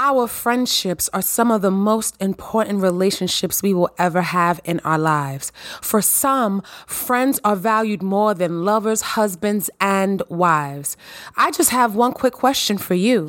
Our friendships are some of the most important relationships we will ever have in our lives. For some, friends are valued more than lovers, husbands, and wives. I just have one quick question for you.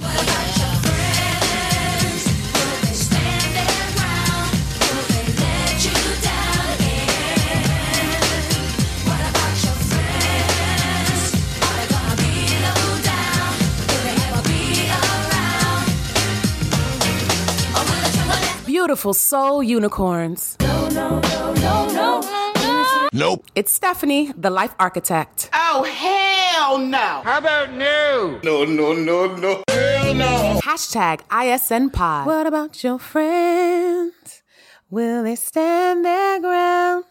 Beautiful soul unicorns. No, no, no, no, no. Nope. It's Stephanie, the life architect. Oh, hell no. How about no? No, no, no, no. Hell no. Hashtag ISN Pod. What about your friends? Will they stand their ground?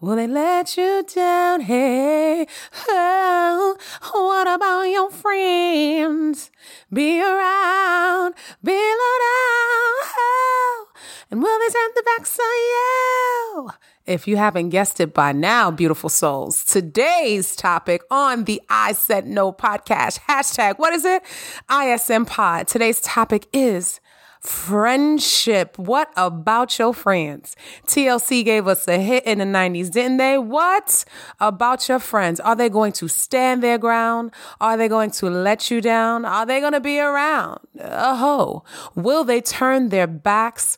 Will they let you down? Hey, oh, what about your friends? Be around, be low down. Oh, and they turn the backs on you? If you haven't guessed it by now, beautiful souls, today's topic on the I Said No podcast, hashtag, what is it? ISN Pod. Today's topic is friendship. What about your friends? TLC gave us a hit in the 90s, didn't they? What about your friends? Are they going to stand their ground? Are they going to let you down? Are they going to be around? Oh, will they turn their backs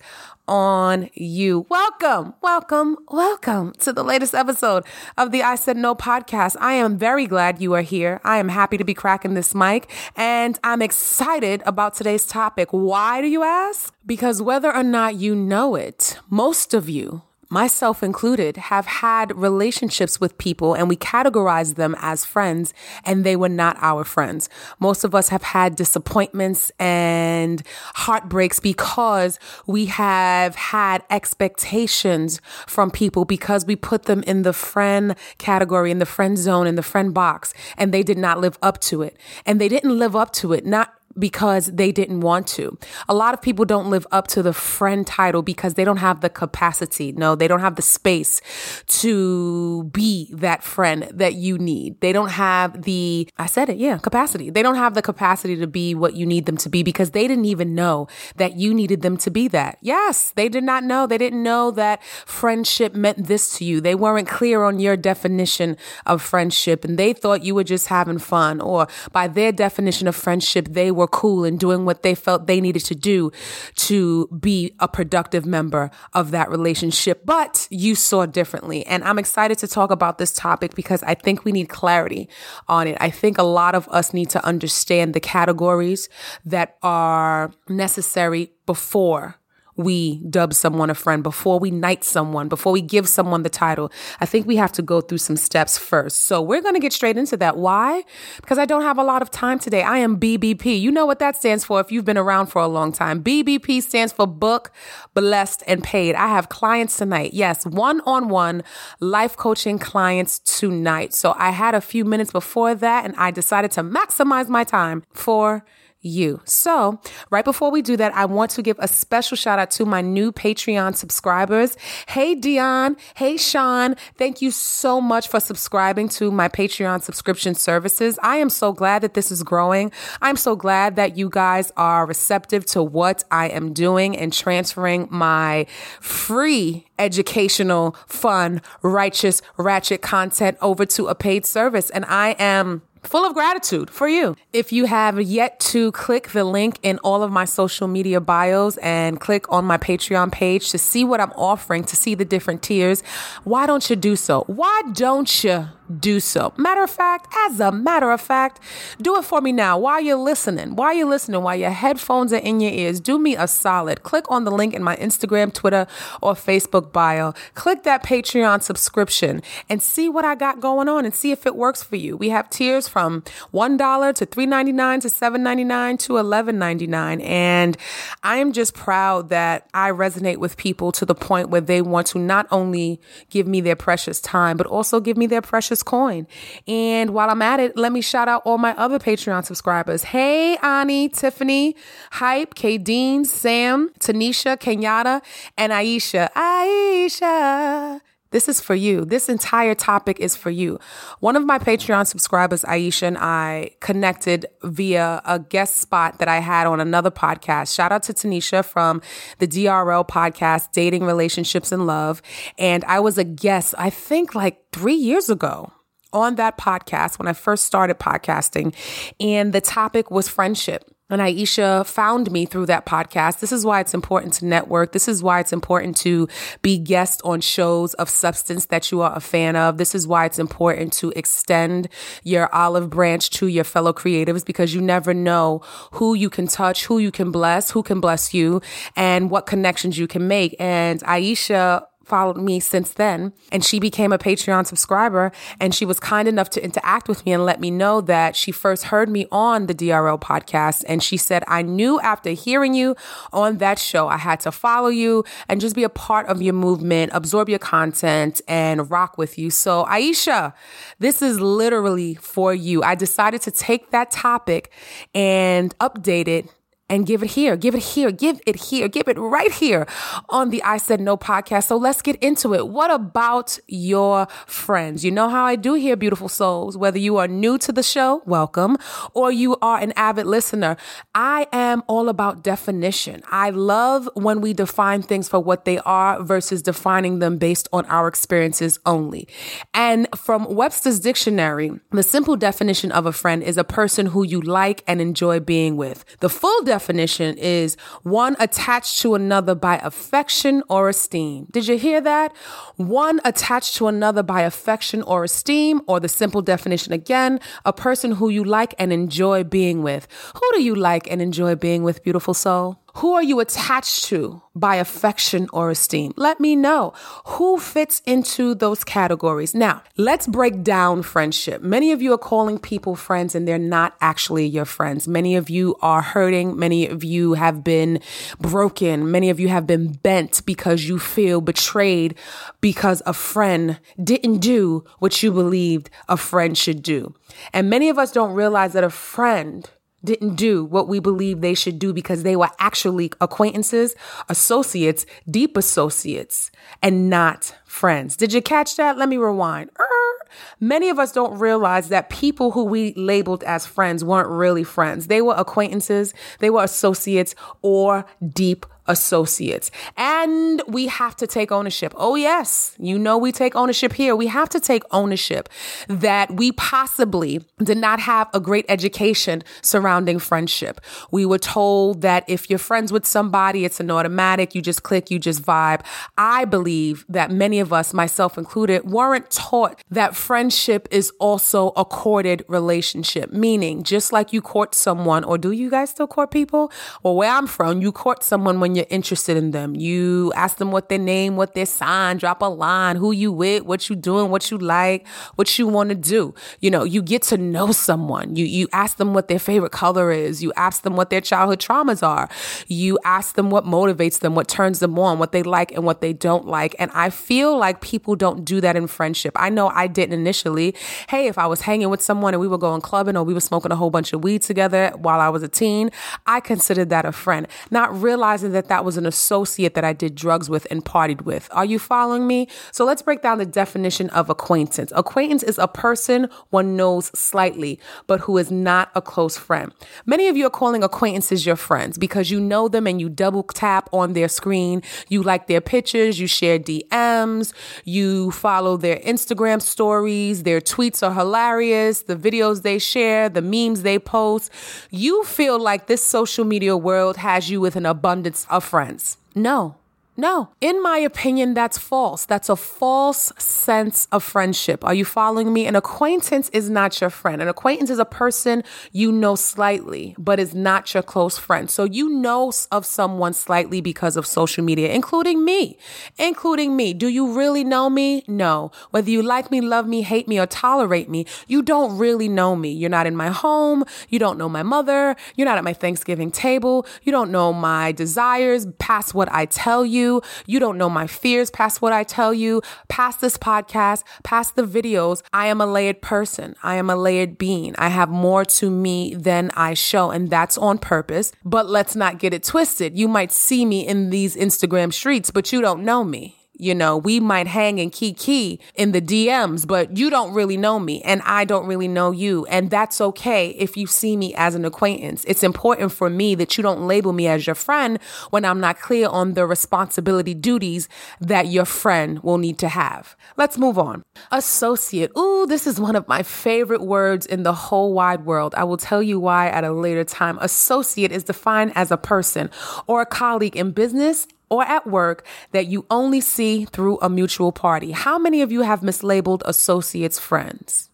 on you. Welcome, welcome, welcome to the latest episode of the I Said No podcast. I am very glad you are here. I am happy to be cracking this mic and I'm excited about today's topic. Why do you ask? Because whether or not you know it, most of you myself included, have had relationships with people and we categorize them as friends and they were not our friends. Most of us have had disappointments and heartbreaks because we have had expectations from people because we put them in the friend category, in the friend zone, in the friend box, and they did not live up to it. And they didn't live up to it, not because they didn't want to. A lot of people don't live up to the friend title because they don't have the capacity. No, they don't have the space to be that friend that you need. They don't have the, I said it, yeah, capacity. They don't have the capacity to be what you need them to be because they didn't even know that you needed them to be that. Yes, they did not know. They didn't know that friendship meant this to you. They weren't clear on your definition of friendship and they thought you were just having fun or by their definition of friendship, they were cool and doing what they felt they needed to do to be a productive member of that relationship. But you saw differently. And I'm excited to talk about this topic because I think we need clarity on it. I think a lot of us need to understand the categories that are necessary before we dub someone a friend, before we knight someone, before we give someone the title, I think we have to go through some steps first. So we're going to get straight into that. Why? Because I don't have a lot of time today. I am BBP. You know what that stands for if you've been around for a long time. BBP stands for book, blessed, and paid. I have clients tonight. Yes, one on one life coaching clients tonight. So I had a few minutes before that and I decided to maximize my time for you. So, right before we do that, I want to give a special shout out to my new Patreon subscribers. Hey, Dion. Hey, Sean. Thank you so much for subscribing to my Patreon subscription services. I am so glad that this is growing. I'm so glad that you guys are receptive to what I am doing and transferring my free educational, fun, righteous, ratchet content over to a paid service. And I am full of gratitude for you. If you have yet to click the link in all of my social media bios and click on my Patreon page to see what I'm offering, to see the different tiers, why don't you do so? Why don't you do so. Matter of fact, as a matter of fact, do it for me now while you're listening. While you're listening, while your headphones are in your ears, do me a solid. Click on the link in my Instagram, Twitter, or Facebook bio. Click that Patreon subscription and see what I got going on and see if it works for you. We have tiers from $1 to $3.99 to $7.99 to $11.99. And I am just proud that I resonate with people to the point where they want to not only give me their precious time, but also give me their precious coin. And while I'm at it, let me shout out all my other Patreon subscribers. Hey, Ani, Tiffany, Hype, Kadeen, Sam, Tanisha, Kenyatta, and Aisha. Aisha. This is for you. This entire topic is for you. One of my Patreon subscribers, Aisha, and I connected via a guest spot that I had on another podcast. Shout out to Tanisha from the DRL podcast, Dating, Relationships, and Love. And I was a guest, I think like three years ago on that podcast when I first started podcasting. And the topic was friendship. And Aisha found me through that podcast. This is why it's important to network. This is why it's important to be guest on shows of substance that you are a fan of. This is why it's important to extend your olive branch to your fellow creatives because you never know who you can touch, who you can bless, who can bless you, and what connections you can make. And Aisha followed me since then and she became a Patreon subscriber and she was kind enough to interact with me and let me know that she first heard me on the DRL podcast and she said I knew after hearing you on that show I had to follow you and just be a part of your movement, absorb your content and rock with you. So Aisha, this is literally for you. I decided to take that topic and update it and give it here, give it here, give it here, give it right here on the I Said No podcast. So let's get into it. What about your friends? You know how I do here, beautiful souls. Whether you are new to the show, welcome, or you are an avid listener, I am all about definition. I love when we define things for what they are versus defining them based on our experiences only. And from Webster's dictionary, the simple definition of a friend is a person who you like and enjoy being with. The full definition definition is one attached to another by affection or esteem. Did you hear that? One attached to another by affection or esteem, or the simple definition again, a person who you like and enjoy being with. Who do you like and enjoy being with, beautiful soul? Who are you attached to by affection or esteem? Let me know who fits into those categories. Now, let's break down friendship. Many of you are calling people friends and they're not actually your friends. Many of you are hurting. Many of you have been broken. Many of you have been bent because you feel betrayed because a friend didn't do what you believed a friend should do. And many of us don't realize that a friend didn't do what we believe they should do because they were actually acquaintances, associates, deep associates, and not friends. Did you catch that? Let me rewind. Er, many of us don't realize that people who we labeled as friends weren't really friends. They were acquaintances, they were associates, or deep associates. And we have to take ownership. Oh, yes. You know, we take ownership here. We have to take ownership that we possibly did not have a great education surrounding friendship. We were told that if you're friends with somebody, it's an automatic. You just click, you just vibe. I believe that many of us, myself included, weren't taught that friendship is also a courted relationship, meaning just like you court someone, or do you guys still court people? Well, where I'm from, you court someone when you're interested in them. You ask them what their name, what their sign, drop a line, who you with, what you doing, what you like, what you want to do. You know, you get to know someone. You you ask them what their favorite color is. You ask them what their childhood traumas are. You ask them what motivates them, what turns them on, what they like and what they don't like. And I feel like people don't do that in friendship. I know I didn't initially. Hey, if I was hanging with someone and we were going clubbing or we were smoking a whole bunch of weed together while I was a teen, I considered that a friend, not realizing that that was an associate that I did drugs with and partied with. Are you following me? So let's break down the definition of acquaintance. Acquaintance is a person one knows slightly, but who is not a close friend. Many of you are calling acquaintances your friends because you know them and you double tap on their screen. You like their pictures, you share DMs, you follow their Instagram stories, their tweets are hilarious, the videos they share, the memes they post. You feel like this social media world has you with an abundance of friends. No, no, in my opinion, that's false. That's a false sense of friendship. Are you following me? An acquaintance is not your friend. An acquaintance is a person you know slightly, but is not your close friend. So you know of someone slightly because of social media, including me, including me. Do you really know me? No. Whether you like me, love me, hate me, or tolerate me, you don't really know me. You're not in my home. You don't know my mother. You're not at my Thanksgiving table. You don't know my desires past what I tell you. You don't know my fears past what I tell you, past this podcast, past the videos. I am a layered person. I am a layered being. I have more to me than I show, and that's on purpose. But let's not get it twisted. You might see me in these Instagram streets, but you don't know me You know, we might hang and kiki in the DMs, but you don't really know me and I don't really know you. And that's okay if you see me as an acquaintance. It's important for me that you don't label me as your friend when I'm not clear on the responsibility duties that your friend will need to have. Let's move on. Associate. Ooh, this is one of my favorite words in the whole wide world. I will tell you why at a later time. Associate is defined as a person or a colleague in business or at work that you only see through a mutual party. How many of you have mislabeled associates friends?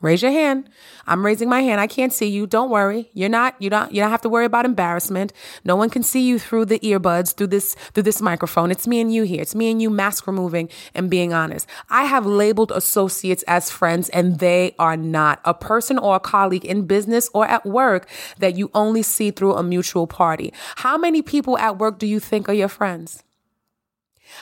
Raise your hand. I'm raising my hand. I can't see you. Don't worry. You're not, you don't, you don't have to worry about embarrassment. No one can see you through the earbuds, through this, through this microphone. It's me and you here. It's me and you mask removing and being honest. I have labeled associates as friends and they are not a person or a colleague in business or at work that you only see through a mutual party. How many people at work do you think are your friends?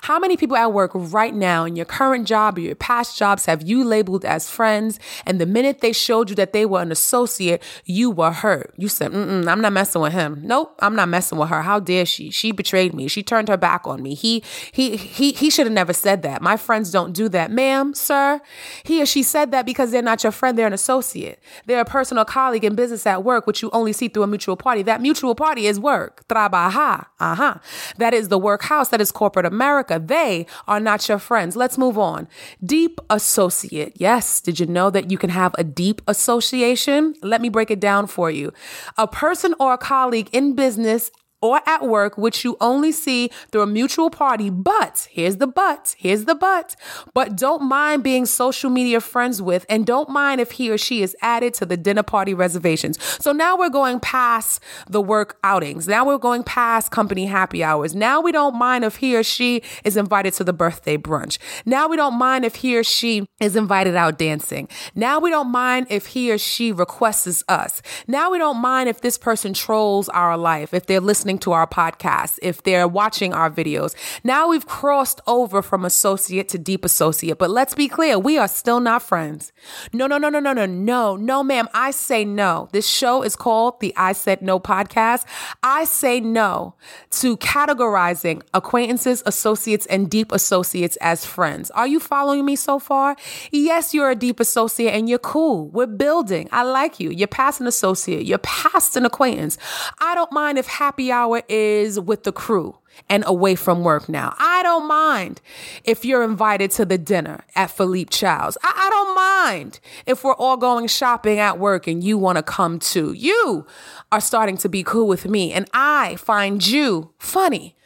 How many people at work right now in your current job or your past jobs have you labeled as friends? And the minute they showed you that they were an associate, you were hurt. You said, Mm-mm, I'm not messing with him. Nope, I'm not messing with her. How dare she? She betrayed me. She turned her back on me. He, he, he, he should have never said that. My friends don't do that. Ma'am, sir, he or she said that because they're not your friend. They're an associate. They're a personal colleague in business at work, which you only see through a mutual party. That mutual party is work. Trabaja. Uh-huh. That is the workhouse. That is corporate America. America. They are not your friends. Let's move on. Deep associate. Yes. Did you know that you can have a deep association? Let me break it down for you. A person or a colleague in business or at work, which you only see through a mutual party. But here's the but, here's the but. But don't mind being social media friends with, and don't mind if he or she is added to the dinner party reservations. So now we're going past the work outings. Now we're going past company happy hours. Now we don't mind if he or she is invited to the birthday brunch. Now we don't mind if he or she is invited out dancing. Now we don't mind if he or she requests us. Now we don't mind if this person trolls our life, if they're listening listening to our podcast, if they're watching our videos. Now we've crossed over from associate to deep associate, but let's be clear, we are still not friends. No, no, no, no, no, no, no, no, ma'am. I say no. This show is called the I Said No podcast. I say no to categorizing acquaintances, associates, and deep associates as friends. Are you following me so far? Yes, you're a deep associate and you're cool. We're building. I like you. You're past an associate. You're past an acquaintance. I don't mind if happy hour is with the crew and away from work now. I don't mind if you're invited to the dinner at Philippe Chow's. I, I don't mind if we're all going shopping at work and you want to come too. You are starting to be cool with me, and I find you funny.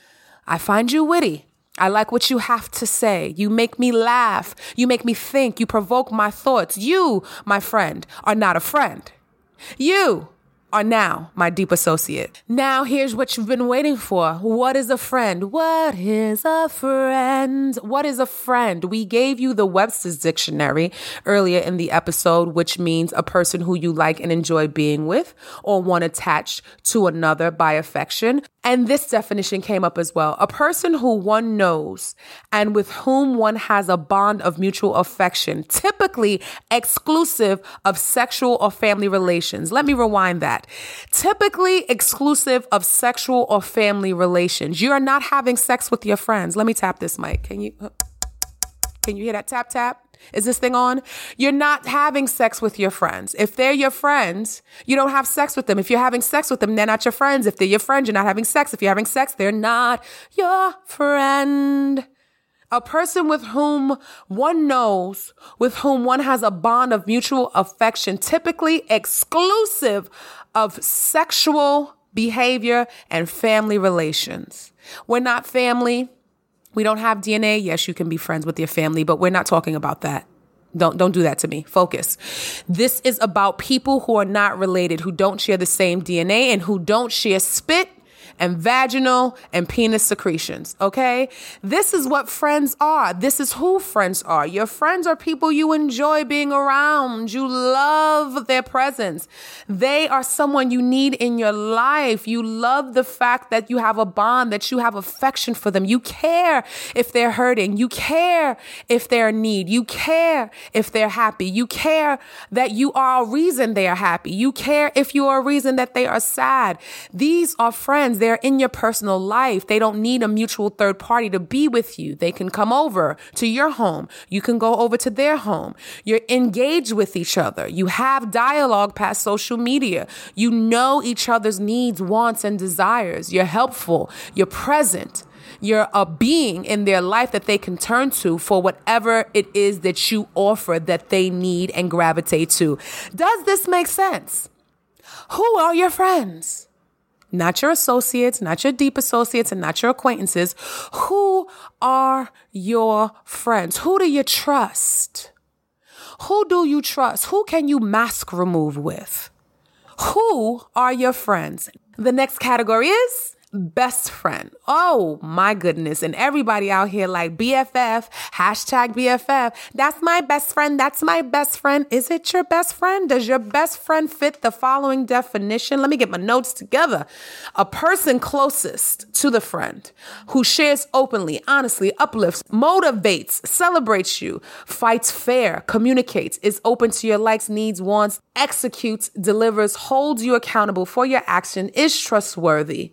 I find you witty. I like what you have to say. You make me laugh. You make me think. You provoke my thoughts. You, my friend, are not a friend. You are now my deep associate. Now, here's what you've been waiting for. What is a friend? What is a friend? What is a friend? We gave you the Webster's Dictionary earlier in the episode, which means a person who you like and enjoy being with or one attached to another by affection. And this definition came up as well. A person who one knows and with whom one has a bond of mutual affection, typically exclusive of sexual or family relations. Let me rewind that. Typically exclusive of sexual or family relations. You are not having sex with your friends. Let me tap this mic. Can you, uh, can you hear that tap tap? Is this thing on? You're not having sex with your friends. If they're your friends, you don't have sex with them. If you're having sex with them, they're not your friends. If they're your friends, you're not having sex. If you're having sex, they're not your friend. A person with whom one knows, with whom one has a bond of mutual affection, typically exclusive of sexual behavior and family relations. We're not family. We don't have DNA. Yes, you can be friends with your family, but we're not talking about that. Don't don't do that to me. Focus. This is about people who are not related, who don't share the same DNA and who don't share spit and vaginal and penis secretions. Okay. This is what friends are. This is who friends are. Your friends are people you enjoy being around. You love their presence. They are someone you need in your life. You love the fact that you have a bond, that you have affection for them. You care if they're hurting. You care if they're in need. You care if they're happy. You care that you are a reason they are happy. You care if you are a reason that they are sad. These are friends. They're they're in your personal life. They don't need a mutual third party to be with you. They can come over to your home. You can go over to their home. You're engaged with each other. You have dialogue past social media. You know each other's needs, wants, and desires. You're helpful. You're present. You're a being in their life that they can turn to for whatever it is that you offer that they need and gravitate to. Does this make sense? Who are your friends? Not your associates, not your deep associates, and not your acquaintances. Who are your friends? Who do you trust? Who do you trust? Who can you mask remove with? Who are your friends? The next category is best friend. Oh my goodness. And everybody out here like BFF, hashtag BFF. That's my best friend. That's my best friend. Is it your best friend? Does your best friend fit the following definition? Let me get my notes together. A person closest to the friend who shares openly, honestly, uplifts, motivates, celebrates you, fights fair, communicates, is open to your likes, needs, wants, executes, delivers, holds you accountable for your action, is trustworthy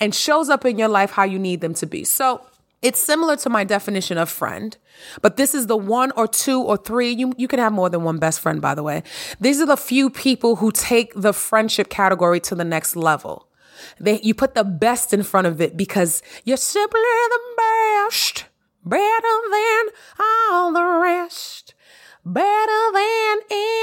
and shows up in your life how you need them to be. So it's similar to my definition of friend, but this is the one or two or three. You, you can have more than one best friend, by the way. These are the few people who take the friendship category to the next level. They, you put the best in front of it because you're simply the best, better than all the rest, better than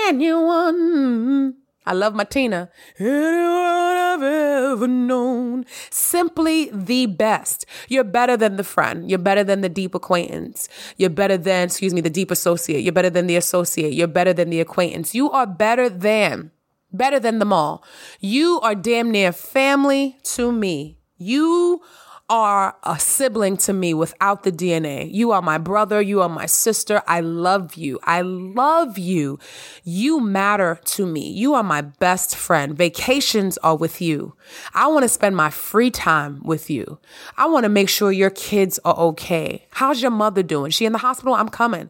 anyone. I love my Tina. Anyone I've ever known. Simply the best. You're better than the friend. You're better than the deep acquaintance. You're better than, excuse me, the deep associate. You're better than the associate. You're better than the acquaintance. You are better than, better than them all. You are damn near family to me. You are a sibling to me without the DNA. You are my brother. You are my sister. I love you. I love you. You matter to me. You are my best friend. Vacations are with you. I want to spend my free time with you. I want to make sure your kids are okay. How's your mother doing? She in the hospital? I'm coming.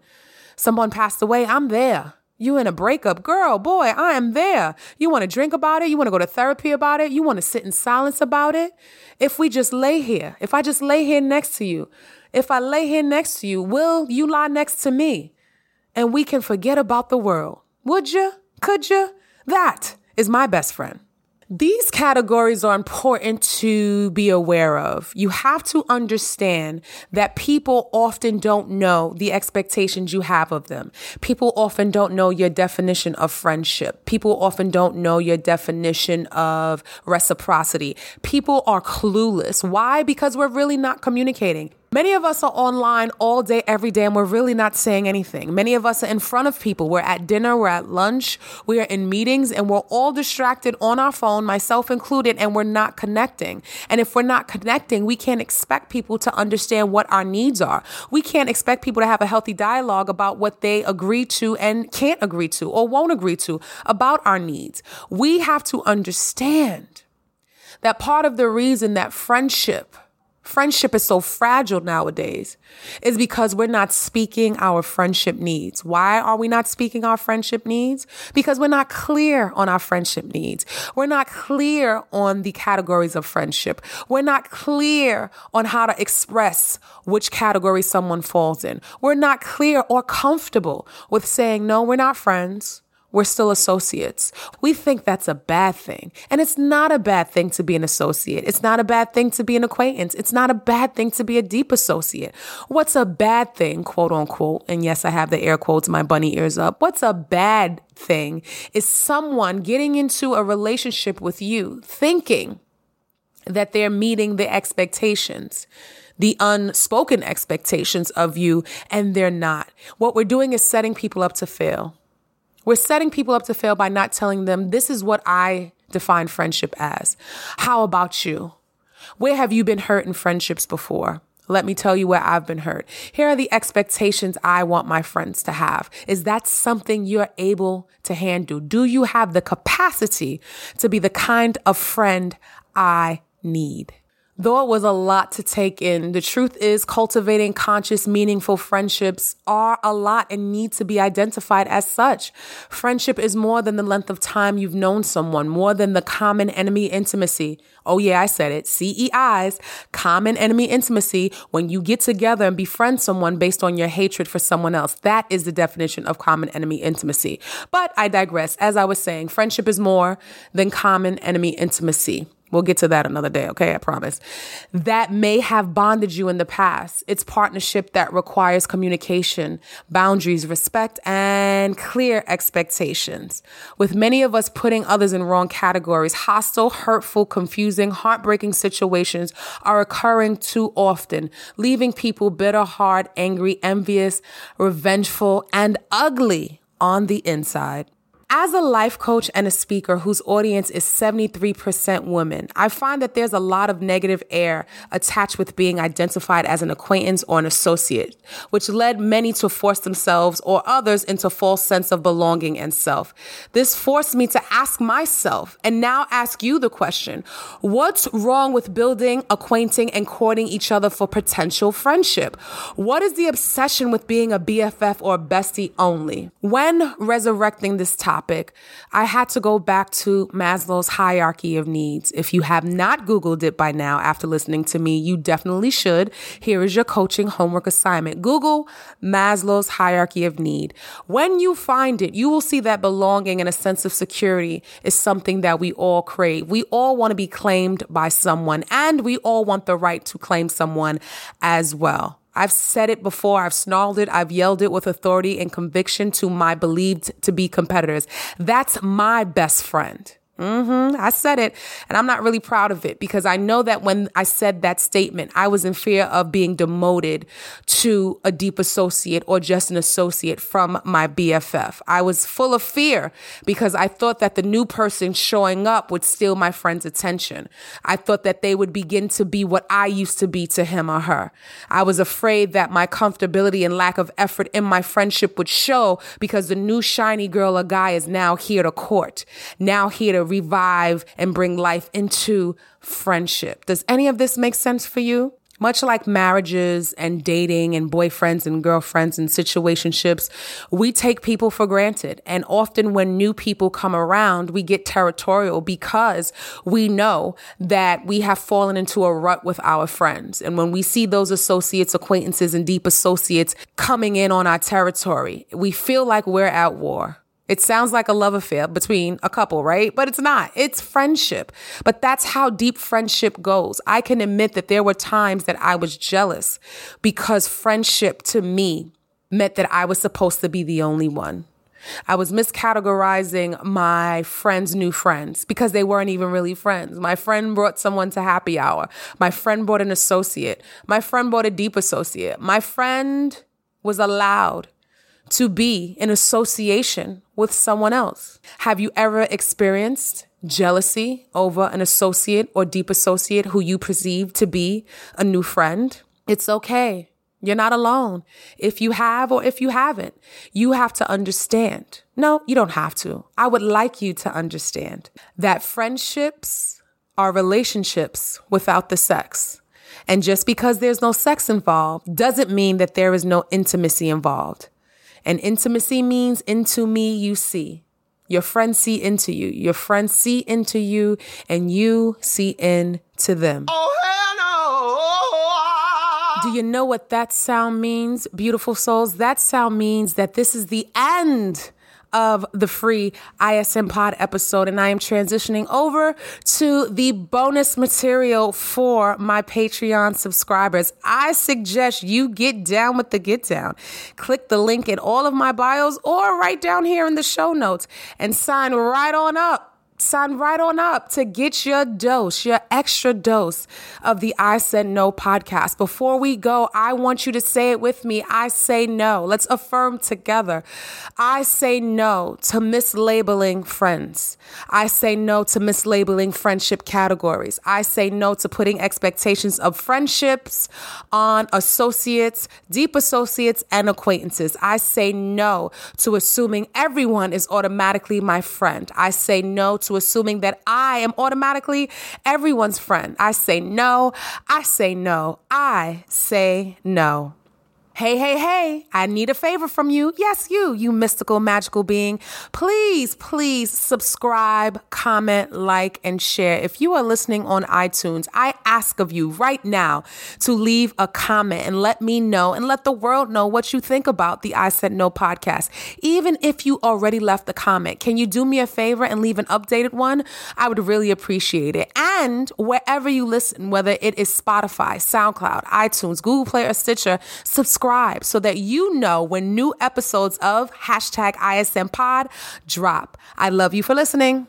Someone passed away? I'm there. You in a breakup, girl, boy, I am there. You want to drink about it? You want to go to therapy about it? You want to sit in silence about it? If we just lay here, if I just lay here next to you, if I lay here next to you, will you lie next to me? And we can forget about the world. Would you? Could you? That is my best friend. These categories are important to be aware of. You have to understand that people often don't know the expectations you have of them. People often don't know your definition of friendship. People often don't know your definition of reciprocity. People are clueless. Why? Because we're really not communicating. Many of us are online all day, every day, and we're really not saying anything. Many of us are in front of people. We're at dinner, we're at lunch, we are in meetings, and we're all distracted on our phone, myself included, and we're not connecting. And if we're not connecting, we can't expect people to understand what our needs are. We can't expect people to have a healthy dialogue about what they agree to and can't agree to or won't agree to about our needs. We have to understand that part of the reason that friendship friendship is so fragile nowadays is because we're not speaking our friendship needs. Why are we not speaking our friendship needs? Because we're not clear on our friendship needs. We're not clear on the categories of friendship. We're not clear on how to express which category someone falls in. We're not clear or comfortable with saying, no, we're not friends we're still associates. We think that's a bad thing. And it's not a bad thing to be an associate. It's not a bad thing to be an acquaintance. It's not a bad thing to be a deep associate. What's a bad thing, quote unquote? And yes, I have the air quotes, my bunny ears up. What's a bad thing is someone getting into a relationship with you thinking that they're meeting the expectations the unspoken expectations of you, and they're not. What we're doing is setting people up to fail. We're setting people up to fail by not telling them, this is what I define friendship as. How about you? Where have you been hurt in friendships before? Let me tell you where I've been hurt. Here are the expectations I want my friends to have. Is that something you're able to handle? Do you have the capacity to be the kind of friend I need? Though it was a lot to take in, the truth is cultivating conscious, meaningful friendships are a lot and need to be identified as such. Friendship is more than the length of time you've known someone, more than the common enemy intimacy. Oh yeah, I said it. CEIs, common enemy intimacy, when you get together and befriend someone based on your hatred for someone else. That is the definition of common enemy intimacy. But I digress. As I was saying, friendship is more than common enemy intimacy. We'll get to that another day, okay? I promise. That may have bonded you in the past. It's partnership that requires communication, boundaries, respect, and clear expectations. With many of us putting others in wrong categories, hostile, hurtful, confusing, heartbreaking situations are occurring too often, leaving people bitter, hard, angry, envious, revengeful, and ugly on the inside. As a life coach and a speaker whose audience is 73% women, I find that there's a lot of negative air attached with being identified as an acquaintance or an associate, which led many to force themselves or others into false sense of belonging and self. This forced me to ask myself and now ask you the question, what's wrong with building, acquainting, and courting each other for potential friendship? What is the obsession with being a BFF or bestie only? When resurrecting this topic, topic, I had to go back to Maslow's hierarchy of needs. If you have not Googled it by now after listening to me, you definitely should. Here is your coaching homework assignment. Google Maslow's hierarchy of need. When you find it, you will see that belonging and a sense of security is something that we all crave. We all want to be claimed by someone and we all want the right to claim someone as well. I've said it before. I've snarled it. I've yelled it with authority and conviction to my believed to be competitors. That's my best friend. Mm-hmm. I said it, and I'm not really proud of it because I know that when I said that statement, I was in fear of being demoted to a deep associate or just an associate from my BFF. I was full of fear because I thought that the new person showing up would steal my friend's attention. I thought that they would begin to be what I used to be to him or her. I was afraid that my comfortability and lack of effort in my friendship would show because the new shiny girl or guy is now here to court, now here to revive and bring life into friendship. Does any of this make sense for you? Much like marriages and dating and boyfriends and girlfriends and situationships, we take people for granted. And often when new people come around, we get territorial because we know that we have fallen into a rut with our friends. And when we see those associates, acquaintances, and deep associates coming in on our territory, we feel like we're at war. It sounds like a love affair between a couple, right? But it's not. It's friendship. But that's how deep friendship goes. I can admit that there were times that I was jealous because friendship to me meant that I was supposed to be the only one. I was miscategorizing my friends' new friends because they weren't even really friends. My friend brought someone to happy hour. My friend brought an associate. My friend brought a deep associate. My friend was allowed to be in association with someone else. Have you ever experienced jealousy over an associate or deep associate who you perceive to be a new friend? It's okay. You're not alone. If you have or if you haven't, you have to understand. No, you don't have to. I would like you to understand that friendships are relationships without the sex. And just because there's no sex involved doesn't mean that there is no intimacy involved. And intimacy means into me you see. Your friends see into you. Your friends see into you and you see into them. Oh. Do you know what that sound means, beautiful souls? That sound means that this is the end of the free ISN pod episode, and I am transitioning over to the bonus material for my Patreon subscribers. I suggest you get down with the get down. Click the link in all of my bios or right down here in the show notes and sign right on up sign right on up to get your dose, your extra dose of the I Said No podcast. Before we go, I want you to say it with me. I say no. Let's affirm together. I say no to mislabeling friends. I say no to mislabeling friendship categories. I say no to putting expectations of friendships on associates, deep associates, and acquaintances. I say no to assuming everyone is automatically my friend. I say no to assuming that I am automatically everyone's friend. I say no. I say no. I say no. Hey, hey, hey, I need a favor from you. Yes, you, you mystical, magical being. Please, please subscribe, comment, like, and share. If you are listening on iTunes, I ask of you right now to leave a comment and let me know and let the world know what you think about the I Said No podcast. Even if you already left a comment, can you do me a favor and leave an updated one? I would really appreciate it. And wherever you listen, whether it is Spotify, SoundCloud, iTunes, Google Play, or Stitcher, subscribe subscribe so that you know when new episodes of hashtag ISN Pod drop. I love you for listening.